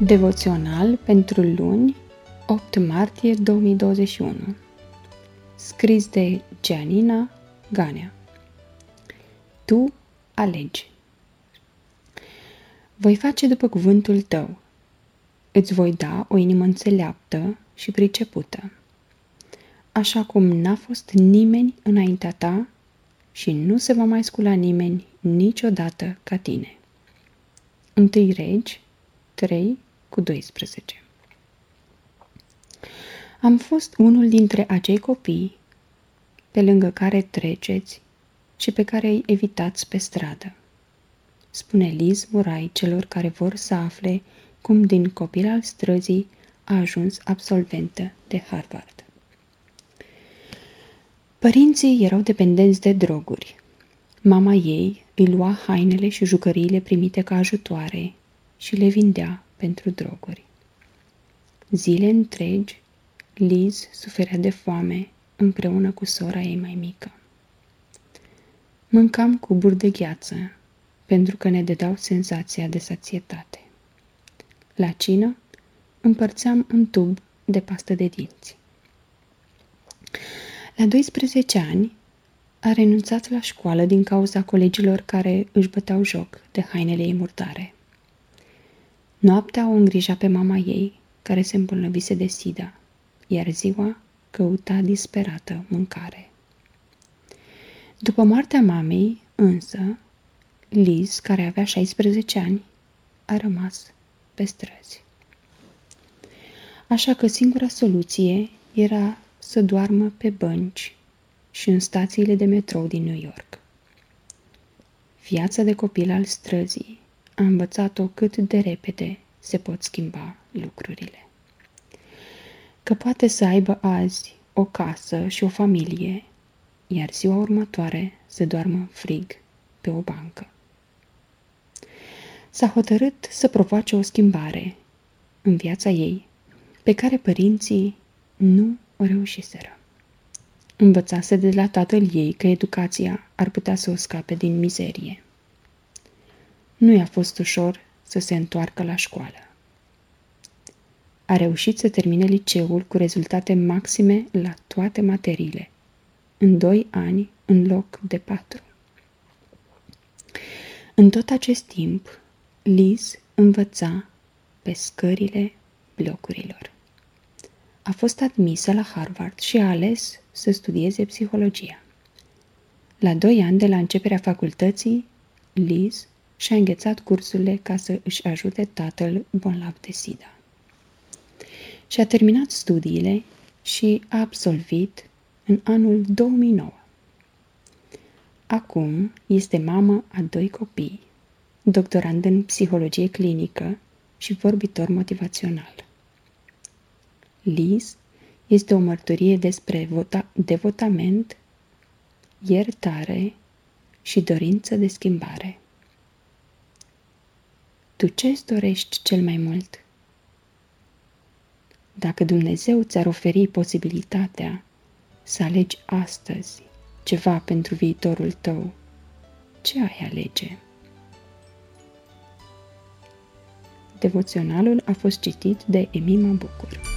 Devoțional pentru luni, 8 martie 2021 Scris de Gianina Ganea Tu alegi Voi face după cuvântul tău. Îți voi da o inimă înțeleaptă și pricepută. Așa cum n-a fost nimeni înaintea ta și nu se va mai scula nimeni niciodată ca tine. Întâi regi 3 cu 12. Am fost unul dintre acei copii pe lângă care treceți și pe care îi evitați pe stradă. Spune Liz Murai celor care vor să afle cum din copil al străzii a ajuns absolventă de Harvard. Părinții erau dependenți de droguri. Mama ei îi lua hainele și jucăriile primite ca ajutoare și le vindea pentru droguri. Zile întregi, Liz suferea de foame împreună cu sora ei mai mică. Mâncam cuburi de gheață, pentru că ne dădeau senzația de sațietate. La cină, împărțeam un tub de pastă de dinți. La 12 ani, a renunțat la școală din cauza colegilor care își băteau joc de hainele ei murdare. Noaptea o îngrija pe mama ei, care se îmbolnăvise de sida, iar ziua căuta disperată mâncare. După moartea mamei, însă, Liz, care avea 16 ani, a rămas pe străzi. Așa că singura soluție era să doarmă pe bănci și în stațiile de metrou din New York. Viața de copil al străzii a învățat-o cât de repede se pot schimba lucrurile. Că poate să aibă azi o casă și o familie, iar ziua următoare să doarmă frig pe o bancă. S-a hotărât să provoace o schimbare în viața ei, pe care părinții nu o reușiseră. Învățase de la tatăl ei că educația ar putea să o scape din mizerie. Nu i-a fost ușor să se întoarcă la școală. A reușit să termine liceul cu rezultate maxime la toate materiile, în doi ani în loc de patru. În tot acest timp, Liz învăța pe scările blocurilor. A fost admisă la Harvard și a ales să studieze psihologia. La doi ani de la începerea facultății, Liz și-a înghețat cursurile ca să își ajute tatăl bolnav de SIDA. Și-a terminat studiile și a absolvit în anul 2009. Acum este mamă a doi copii, doctorand în psihologie clinică și vorbitor motivațional. Liz este o mărturie despre vota- devotament, iertare și dorință de schimbare. Tu ce îți dorești cel mai mult? Dacă Dumnezeu ți-ar oferi posibilitatea să alegi astăzi ceva pentru viitorul tău, ce ai alege? Devoționalul a fost citit de Emima Bucur.